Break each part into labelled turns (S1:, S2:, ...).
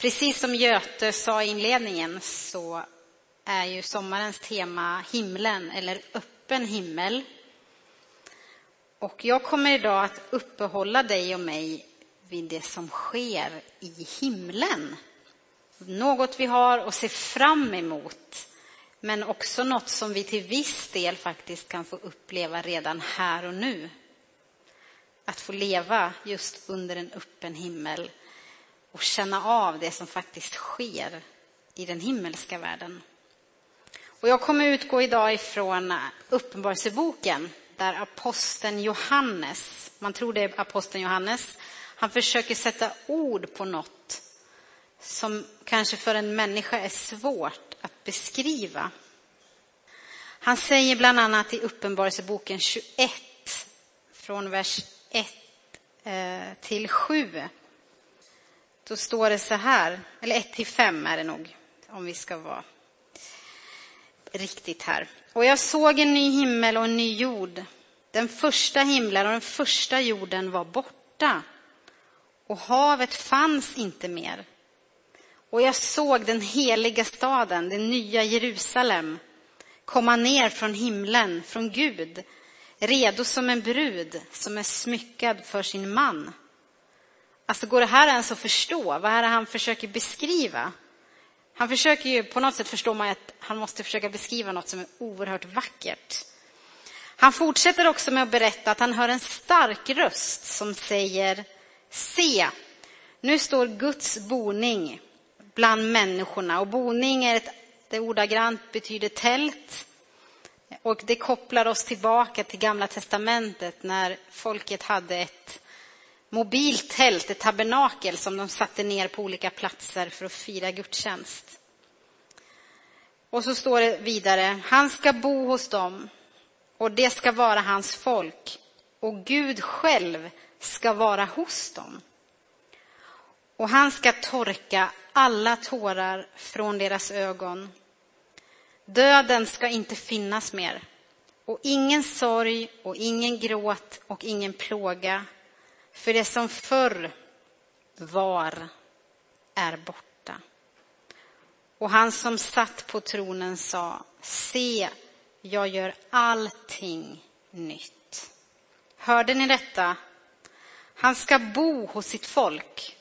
S1: Precis som Göte sa i inledningen så är ju sommarens tema himlen eller öppen himmel. Och jag kommer idag att uppehålla dig och mig vid det som sker i himlen. Något vi har att se fram emot, men också något som vi till viss del faktiskt kan få uppleva redan här och nu. Att få leva just under en öppen himmel och känna av det som faktiskt sker i den himmelska världen. Och jag kommer utgå idag ifrån Uppenbarelseboken där aposteln Johannes, man tror det är aposteln Johannes, han försöker sätta ord på något som kanske för en människa är svårt att beskriva. Han säger bland annat i Uppenbarelseboken 21, från vers 1 eh, till 7. Då står det så här, eller 1 till 5 är det nog, om vi ska vara riktigt här. Och jag såg en ny himmel och en ny jord. Den första himlen och den första jorden var borta och havet fanns inte mer. Och jag såg den heliga staden, det nya Jerusalem, komma ner från himlen, från Gud, redo som en brud som är smyckad för sin man. Alltså går det här ens att förstå? Vad är det han försöker beskriva? Han försöker ju, på något sätt förstår man att han måste försöka beskriva något som är oerhört vackert. Han fortsätter också med att berätta att han hör en stark röst som säger Se, nu står Guds boning bland människorna och boning är ett, det ordagrant betyder tält och det kopplar oss tillbaka till Gamla testamentet när folket hade ett mobilt tält, ett tabernakel som de satte ner på olika platser för att fira gudstjänst. Och så står det vidare, han ska bo hos dem och det ska vara hans folk och Gud själv ska vara hos dem. Och han ska torka alla tårar från deras ögon. Döden ska inte finnas mer och ingen sorg och ingen gråt och ingen plåga för det som förr var är borta. Och han som satt på tronen sa, se, jag gör allting nytt. Hörde ni detta? Han ska bo hos sitt folk.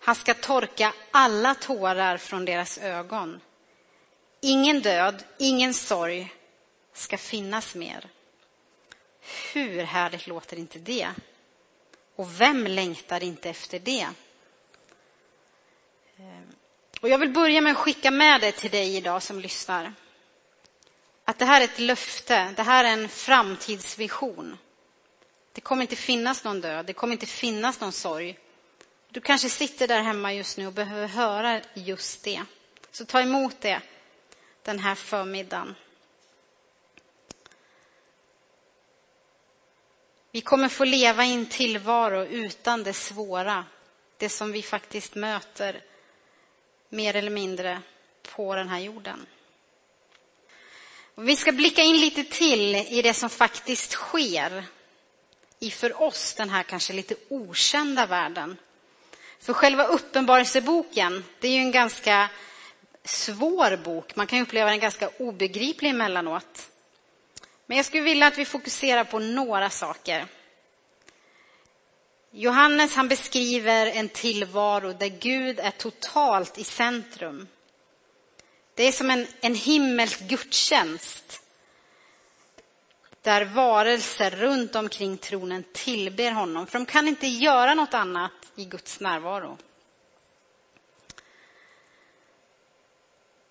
S1: Han ska torka alla tårar från deras ögon. Ingen död, ingen sorg ska finnas mer. Hur härligt låter inte det? Och vem längtar inte efter det? Eh, och jag vill börja med att skicka med det till dig idag som lyssnar. Att det här är ett löfte, det här är en framtidsvision. Det kommer inte finnas någon död, det kommer inte finnas någon sorg. Du kanske sitter där hemma just nu och behöver höra just det. Så ta emot det den här förmiddagen. Vi kommer få leva i en tillvaro utan det svåra, det som vi faktiskt möter mer eller mindre på den här jorden. Vi ska blicka in lite till i det som faktiskt sker i för oss den här kanske lite okända världen. För själva uppenbarelseboken, det är ju en ganska svår bok. Man kan uppleva den ganska obegriplig emellanåt. Men jag skulle vilja att vi fokuserar på några saker. Johannes han beskriver en tillvaro där Gud är totalt i centrum. Det är som en, en himmelsk gudstjänst där varelser runt omkring tronen tillber honom, för de kan inte göra något annat i Guds närvaro.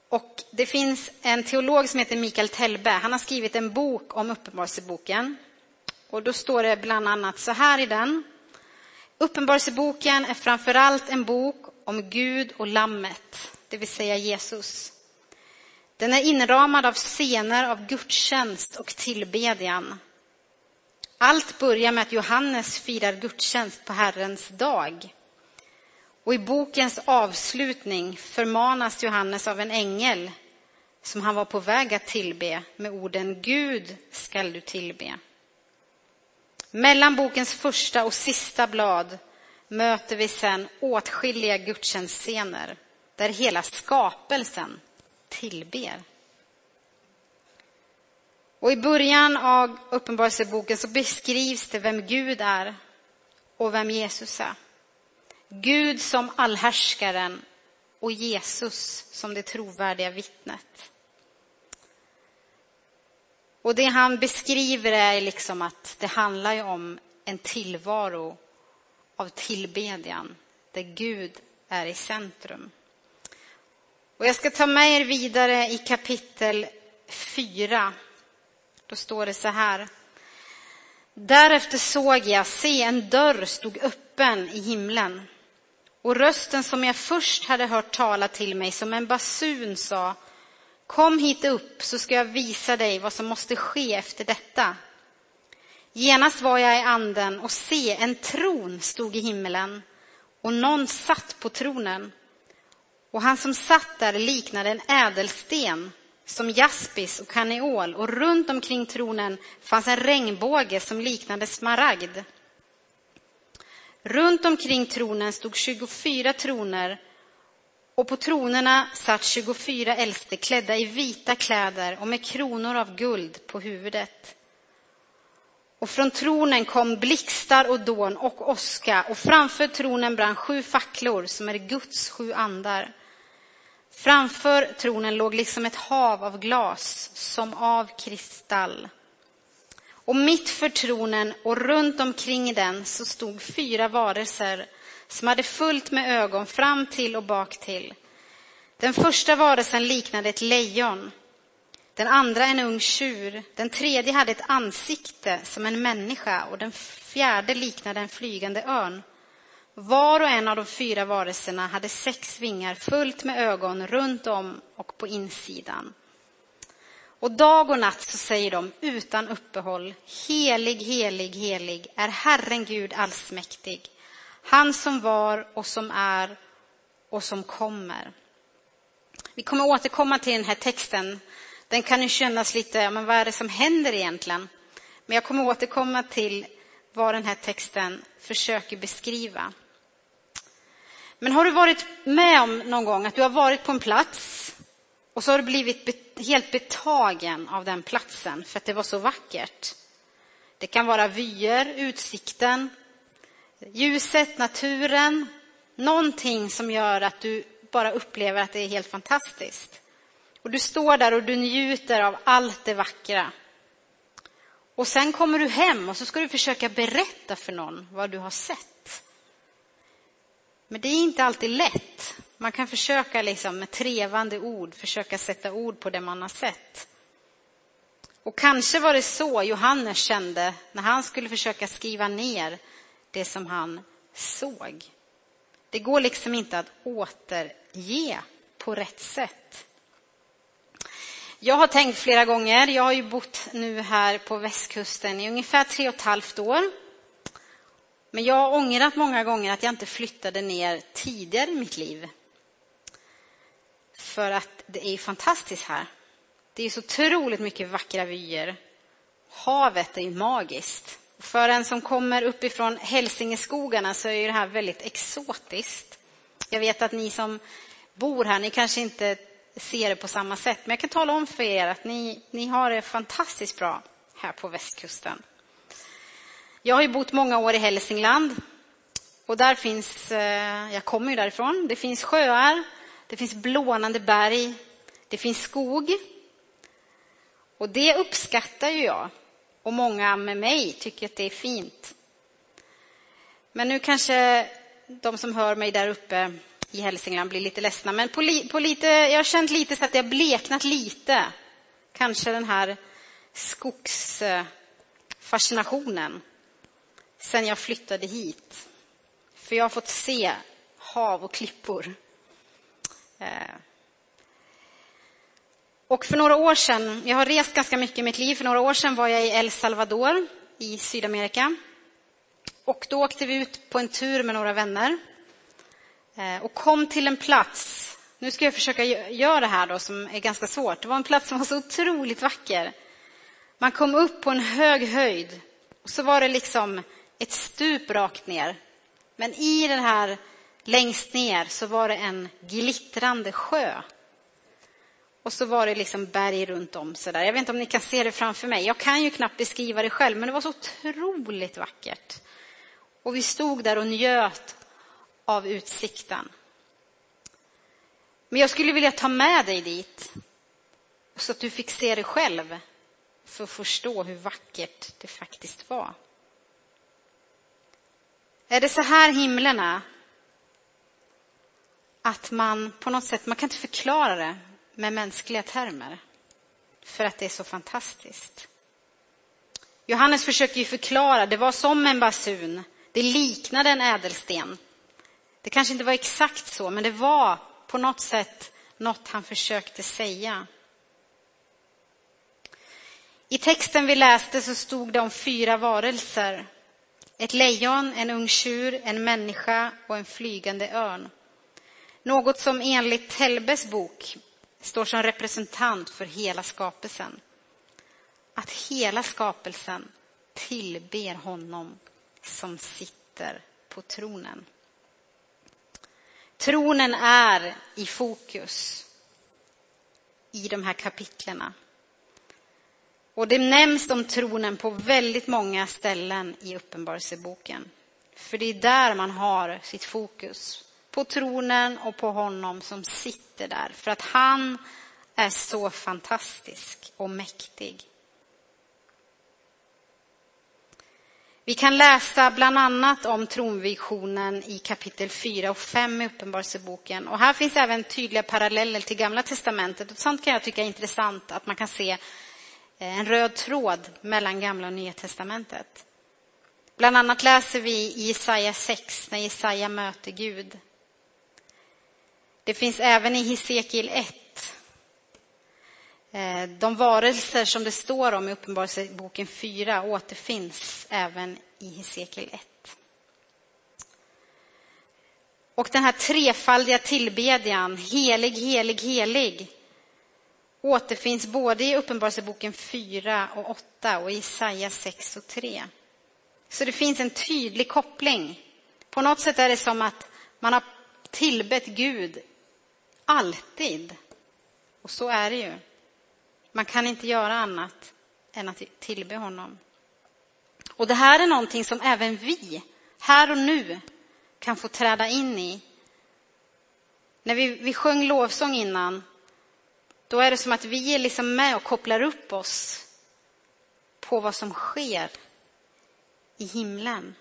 S1: Och det finns en teolog som heter Mikael Telbe. Han har skrivit en bok om Uppenbarelseboken. Och då står det bland annat så här i den. Uppenbarelseboken är framför allt en bok om Gud och Lammet, det vill säga Jesus. Den är inramad av scener av gudstjänst och tillbedjan. Allt börjar med att Johannes firar gudstjänst på Herrens dag. Och i bokens avslutning förmanas Johannes av en ängel som han var på väg att tillbe med orden Gud skall du tillbe. Mellan bokens första och sista blad möter vi sen åtskilliga gudstjänstscener där hela skapelsen tillber. Och i början av Uppenbarelseboken så beskrivs det vem Gud är och vem Jesus är. Gud som allhärskaren och Jesus som det trovärdiga vittnet. Och det han beskriver är liksom att det handlar om en tillvaro av tillbedjan där Gud är i centrum. Och jag ska ta med er vidare i kapitel 4. Då står det så här. Därefter såg jag, se en dörr stod öppen i himlen. Och rösten som jag först hade hört tala till mig som en basun sa Kom hit upp så ska jag visa dig vad som måste ske efter detta. Genast var jag i anden och se, en tron stod i himmelen och någon satt på tronen. Och han som satt där liknade en ädelsten som jaspis och kaneol och runt omkring tronen fanns en regnbåge som liknade smaragd. Runt omkring tronen stod 24 troner och på tronerna satt 24 äldste klädda i vita kläder och med kronor av guld på huvudet. Och från tronen kom blixtar och dån och åska och framför tronen brann sju facklor som är Guds sju andar. Framför tronen låg liksom ett hav av glas som av kristall. Och mitt för tronen och runt omkring den så stod fyra varelser som hade fullt med ögon fram till och bak till. Den första varelsen liknade ett lejon, den andra en ung tjur, den tredje hade ett ansikte som en människa och den fjärde liknade en flygande örn. Var och en av de fyra varelserna hade sex vingar fullt med ögon runt om och på insidan. Och dag och natt så säger de utan uppehåll, helig, helig, helig är Herren Gud allsmäktig, han som var och som är och som kommer. Vi kommer återkomma till den här texten. Den kan ju kännas lite, men vad är det som händer egentligen? Men jag kommer återkomma till vad den här texten försöker beskriva. Men har du varit med om någon gång att du har varit på en plats och så har du blivit helt betagen av den platsen för att det var så vackert? Det kan vara vyer, utsikten, ljuset, naturen, någonting som gör att du bara upplever att det är helt fantastiskt. Och du står där och du njuter av allt det vackra. Och sen kommer du hem och så ska du försöka berätta för någon vad du har sett. Men det är inte alltid lätt. Man kan försöka liksom med trevande ord försöka sätta ord på det man har sett. Och kanske var det så Johannes kände när han skulle försöka skriva ner det som han såg. Det går liksom inte att återge på rätt sätt. Jag har tänkt flera gånger, jag har ju bott nu här på västkusten i ungefär tre och ett halvt år. Men jag har ångrat många gånger att jag inte flyttade ner tidigare i mitt liv. För att det är fantastiskt här. Det är så otroligt mycket vackra vyer. Havet är ju magiskt. För en som kommer uppifrån Hälsingeskogarna så är det här väldigt exotiskt. Jag vet att ni som bor här, ni kanske inte ser det på samma sätt, men jag kan tala om för er att ni, ni har det fantastiskt bra här på västkusten. Jag har ju bott många år i Hälsingland och där finns, eh, jag kommer ju därifrån, det finns sjöar, det finns blånande berg, det finns skog. Och det uppskattar ju jag och många med mig tycker att det är fint. Men nu kanske de som hör mig där uppe i Hälsingland blir lite ledsna. Men på, li, på lite, jag har känt lite så att det har bleknat lite. Kanske den här skogsfascinationen sen jag flyttade hit. För jag har fått se hav och klippor. Eh. Och för några år sedan, jag har rest ganska mycket i mitt liv, för några år sedan var jag i El Salvador i Sydamerika. Och då åkte vi ut på en tur med några vänner eh, och kom till en plats. Nu ska jag försöka göra det här då som är ganska svårt. Det var en plats som var så otroligt vacker. Man kom upp på en hög höjd och så var det liksom ett stup rakt ner Men i den här längst ner så var det en glittrande sjö. Och så var det liksom berg runt om. Så där. Jag vet inte om ni kan se det framför mig. Jag kan ju knappt beskriva det själv, men det var så otroligt vackert. Och vi stod där och njöt av utsikten. Men jag skulle vilja ta med dig dit så att du fick se det själv för att förstå hur vackert det faktiskt var. Är det så här himlen är? Att man på något sätt, man kan inte förklara det med mänskliga termer. För att det är så fantastiskt. Johannes försöker ju förklara, det var som en basun. Det liknade en ädelsten. Det kanske inte var exakt så, men det var på något sätt något han försökte säga. I texten vi läste så stod det om fyra varelser. Ett lejon, en ung tjur, en människa och en flygande örn. Något som enligt Telbes bok står som representant för hela skapelsen. Att hela skapelsen tillber honom som sitter på tronen. Tronen är i fokus i de här kapitlerna. Och det nämns om tronen på väldigt många ställen i Uppenbarelseboken. För det är där man har sitt fokus. På tronen och på honom som sitter där. För att han är så fantastisk och mäktig. Vi kan läsa bland annat om tronvisionen i kapitel 4 och 5 i Uppenbarelseboken. Och här finns även tydliga paralleller till Gamla testamentet. Och sånt kan jag tycka är intressant att man kan se eh, en röd tråd mellan Gamla och Nya testamentet. Bland annat läser vi i Jesaja 6 när Jesaja möter Gud. Det finns även i Hesekiel 1 eh, de varelser som det står om i Uppenbarelseboken 4 återfinns även i Hesekiel 1. Och den här trefaldiga tillbedjan, helig, helig, helig, återfinns både i Uppenbarelseboken 4 och 8 och i Jesaja 6 och 3. Så det finns en tydlig koppling. På något sätt är det som att man har tillbett Gud alltid. Och så är det ju. Man kan inte göra annat än att tillbe honom. Och det här är någonting som även vi, här och nu, kan få träda in i. När vi, vi sjöng lovsång innan, då är det som att vi är liksom med och kopplar upp oss på vad som sker i himlen.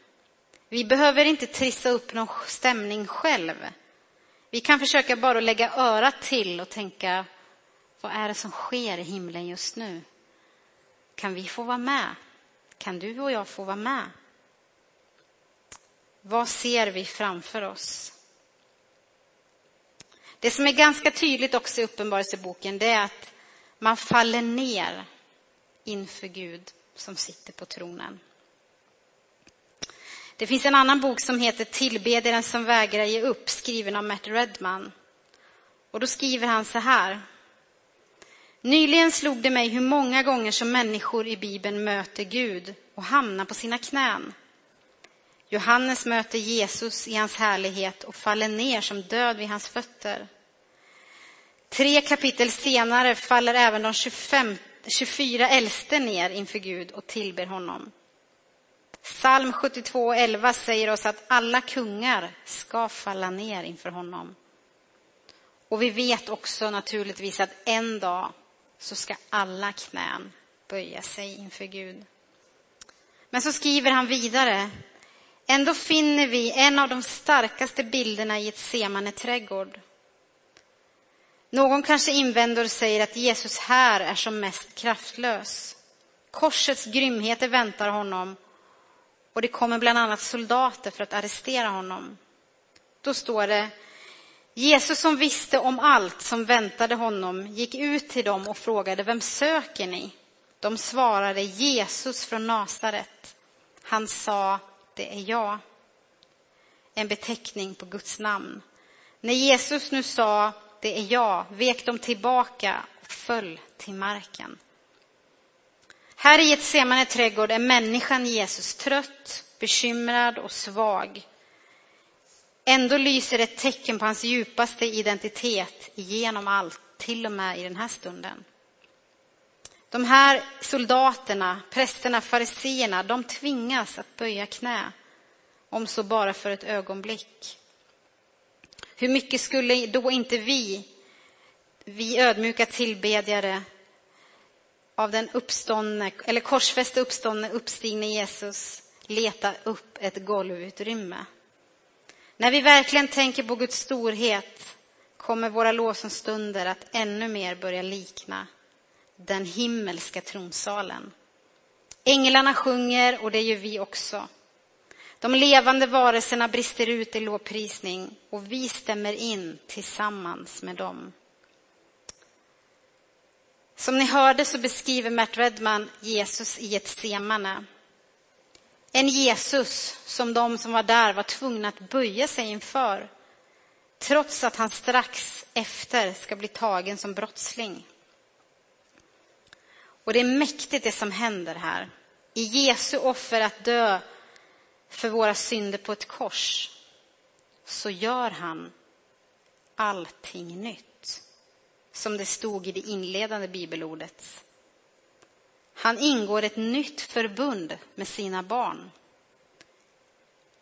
S1: Vi behöver inte trissa upp någon stämning själv. Vi kan försöka bara lägga örat till och tänka, vad är det som sker i himlen just nu? Kan vi få vara med? Kan du och jag få vara med? Vad ser vi framför oss? Det som är ganska tydligt också i Uppenbarelseboken det är att man faller ner inför Gud som sitter på tronen. Det finns en annan bok som heter Tillbedjaren som vägrar ge upp, skriven av Matt Redman. Och då skriver han så här. Nyligen slog det mig hur många gånger som människor i Bibeln möter Gud och hamnar på sina knän. Johannes möter Jesus i hans härlighet och faller ner som död vid hans fötter. Tre kapitel senare faller även de 25, 24 äldste ner inför Gud och tillber honom. Psalm 72 11 säger oss att alla kungar ska falla ner inför honom. Och vi vet också naturligtvis att en dag så ska alla knän böja sig inför Gud. Men så skriver han vidare. Ändå finner vi en av de starkaste bilderna i ett semane trädgård. Någon kanske invänder och säger att Jesus här är som mest kraftlös. Korsets grymheter väntar honom och det kommer bland annat soldater för att arrestera honom. Då står det Jesus som visste om allt som väntade honom gick ut till dem och frågade, vem söker ni? De svarade, Jesus från Nasaret. Han sa, det är jag. En beteckning på Guds namn. När Jesus nu sa, det är jag, vek de tillbaka och föll till marken. Här i ett semane trädgård är människan Jesus trött, bekymrad och svag. Ändå lyser ett tecken på hans djupaste identitet genom allt, till och med i den här stunden. De här soldaterna, prästerna, fariseerna, de tvingas att böja knä, om så bara för ett ögonblick. Hur mycket skulle då inte vi, vi ödmjuka tillbedjare av den uppståndne, eller korsfäste uppståndne, uppstigne Jesus, leta upp ett golvutrymme? När vi verkligen tänker på Guds storhet kommer våra lovsångsstunder att ännu mer börja likna den himmelska tronsalen. Änglarna sjunger och det gör vi också. De levande varelserna brister ut i lovprisning och vi stämmer in tillsammans med dem. Som ni hörde så beskriver Mert Redman Jesus i ett semane. En Jesus som de som var där var tvungna att böja sig inför trots att han strax efter ska bli tagen som brottsling. Och det är mäktigt det som händer här. I Jesu offer att dö för våra synder på ett kors så gör han allting nytt. Som det stod i det inledande bibelordet. Han ingår ett nytt förbund med sina barn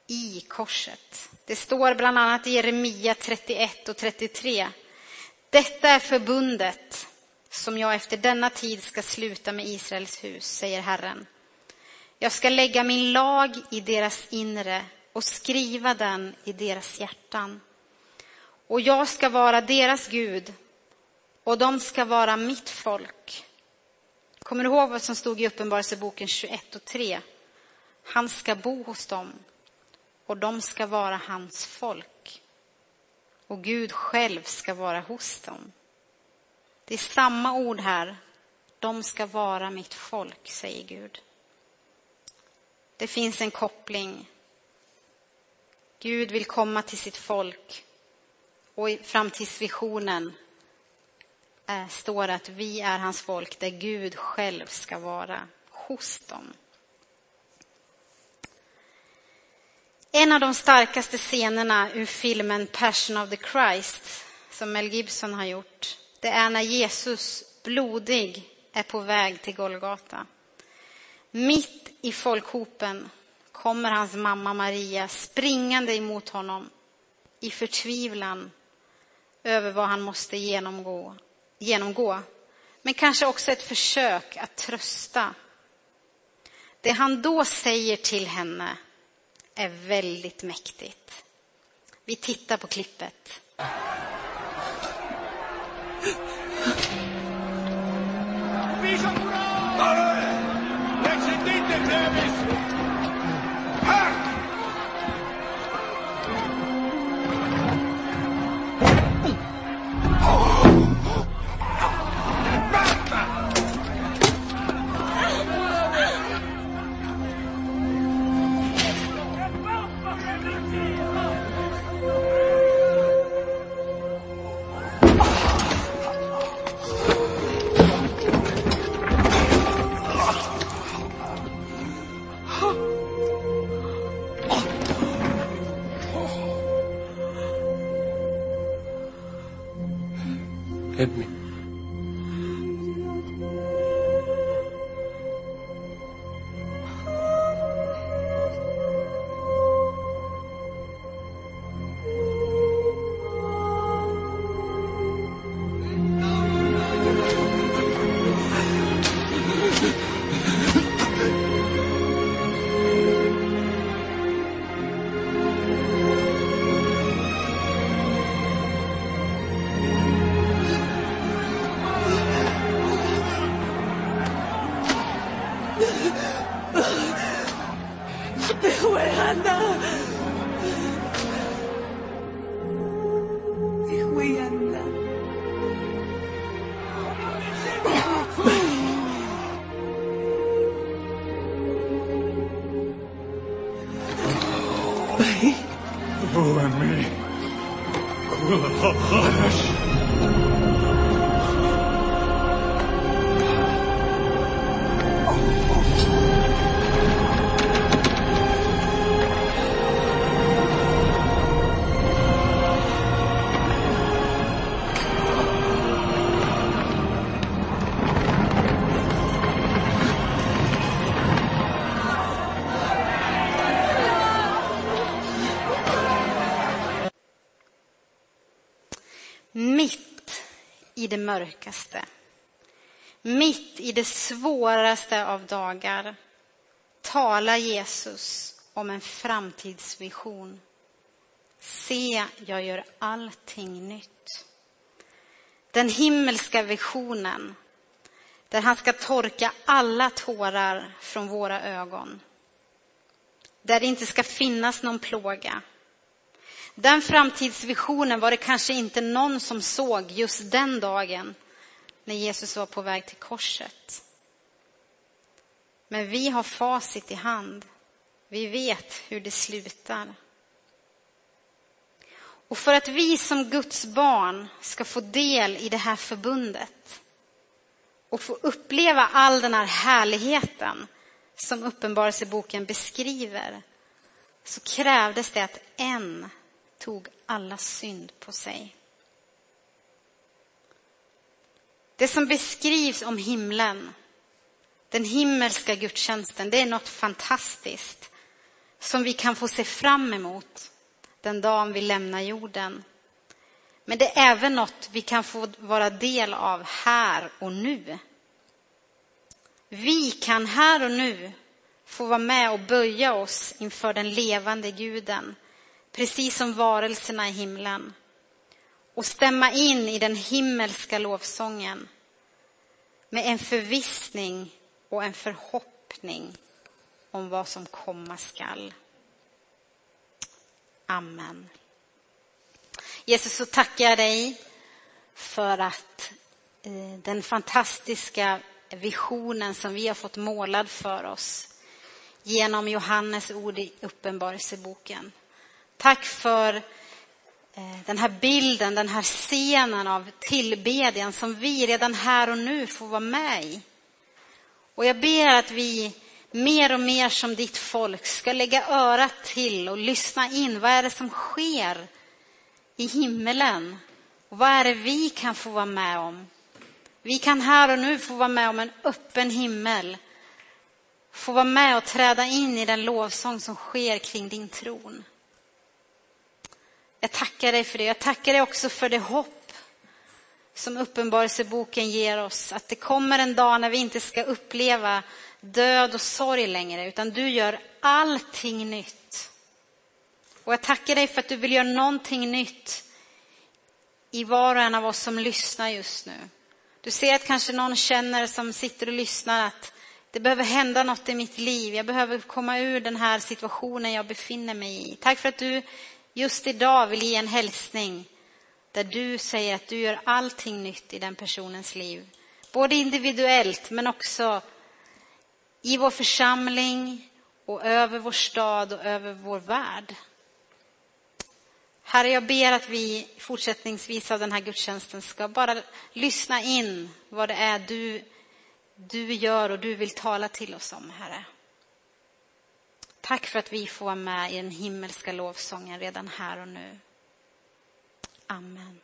S1: i korset. Det står bland annat i Jeremia 31 och 33. Detta är förbundet som jag efter denna tid ska sluta med Israels hus, säger Herren. Jag ska lägga min lag i deras inre och skriva den i deras hjärtan. Och jag ska vara deras Gud och de ska vara mitt folk. Kommer du ihåg vad som stod i Uppenbarelseboken 21 och 3? Han ska bo hos dem och de ska vara hans folk. Och Gud själv ska vara hos dem. Det är samma ord här. De ska vara mitt folk, säger Gud. Det finns en koppling. Gud vill komma till sitt folk och i framtidsvisionen Eh, står att vi är hans folk där Gud själv ska vara hos dem. En av de starkaste scenerna ur filmen Passion of the Christ som Mel Gibson har gjort, det är när Jesus blodig är på väg till Golgata. Mitt i folkhopen kommer hans mamma Maria springande emot honom i förtvivlan över vad han måste genomgå, genomgå. Men kanske också ett försök att trösta. Det han då säger till henne är väldigt mäktigt. Vi tittar på klippet. Visa! forget me. I det mörkaste, mitt i det svåraste av dagar talar Jesus om en framtidsvision. Se, jag gör allting nytt. Den himmelska visionen där han ska torka alla tårar från våra ögon. Där det inte ska finnas någon plåga. Den framtidsvisionen var det kanske inte någon som såg just den dagen när Jesus var på väg till korset. Men vi har facit i hand. Vi vet hur det slutar. Och för att vi som Guds barn ska få del i det här förbundet och få uppleva all den här härligheten som Uppenbarelseboken beskriver så krävdes det att en tog alla synd på sig. Det som beskrivs om himlen, den himmelska gudstjänsten, det är något fantastiskt som vi kan få se fram emot den dagen vi lämnar jorden. Men det är även något vi kan få vara del av här och nu. Vi kan här och nu få vara med och böja oss inför den levande guden, precis som varelserna i himlen och stämma in i den himmelska lovsången med en förvissning och en förhoppning om vad som komma skall. Amen. Jesus, så tackar jag dig för att eh, den fantastiska visionen som vi har fått målad för oss genom Johannes ord i Uppenbarelseboken. Tack för eh, den här bilden, den här scenen av tillbedjan som vi redan här och nu får vara med i. Och jag ber att vi mer och mer som ditt folk ska lägga örat till och lyssna in. Vad är det som sker i himmelen? Och vad är det vi kan få vara med om? Vi kan här och nu få vara med om en öppen himmel. Få vara med och träda in i den lovsång som sker kring din tron. Jag tackar dig för det. Jag tackar dig också för det hopp som Uppenbarelseboken ger oss. Att det kommer en dag när vi inte ska uppleva död och sorg längre, utan du gör allting nytt. Och jag tackar dig för att du vill göra någonting nytt i var och en av oss som lyssnar just nu. Du ser att kanske någon känner som sitter och lyssnar att det behöver hända något i mitt liv. Jag behöver komma ur den här situationen jag befinner mig i. Tack för att du just idag vill ge en hälsning där du säger att du gör allting nytt i den personens liv. Både individuellt men också i vår församling och över vår stad och över vår värld. Herre, jag ber att vi fortsättningsvis av den här gudstjänsten ska bara lyssna in vad det är du, du gör och du vill tala till oss om, Herre. Tack för att vi får vara med i den himmelska lovsången redan här och nu. Amen.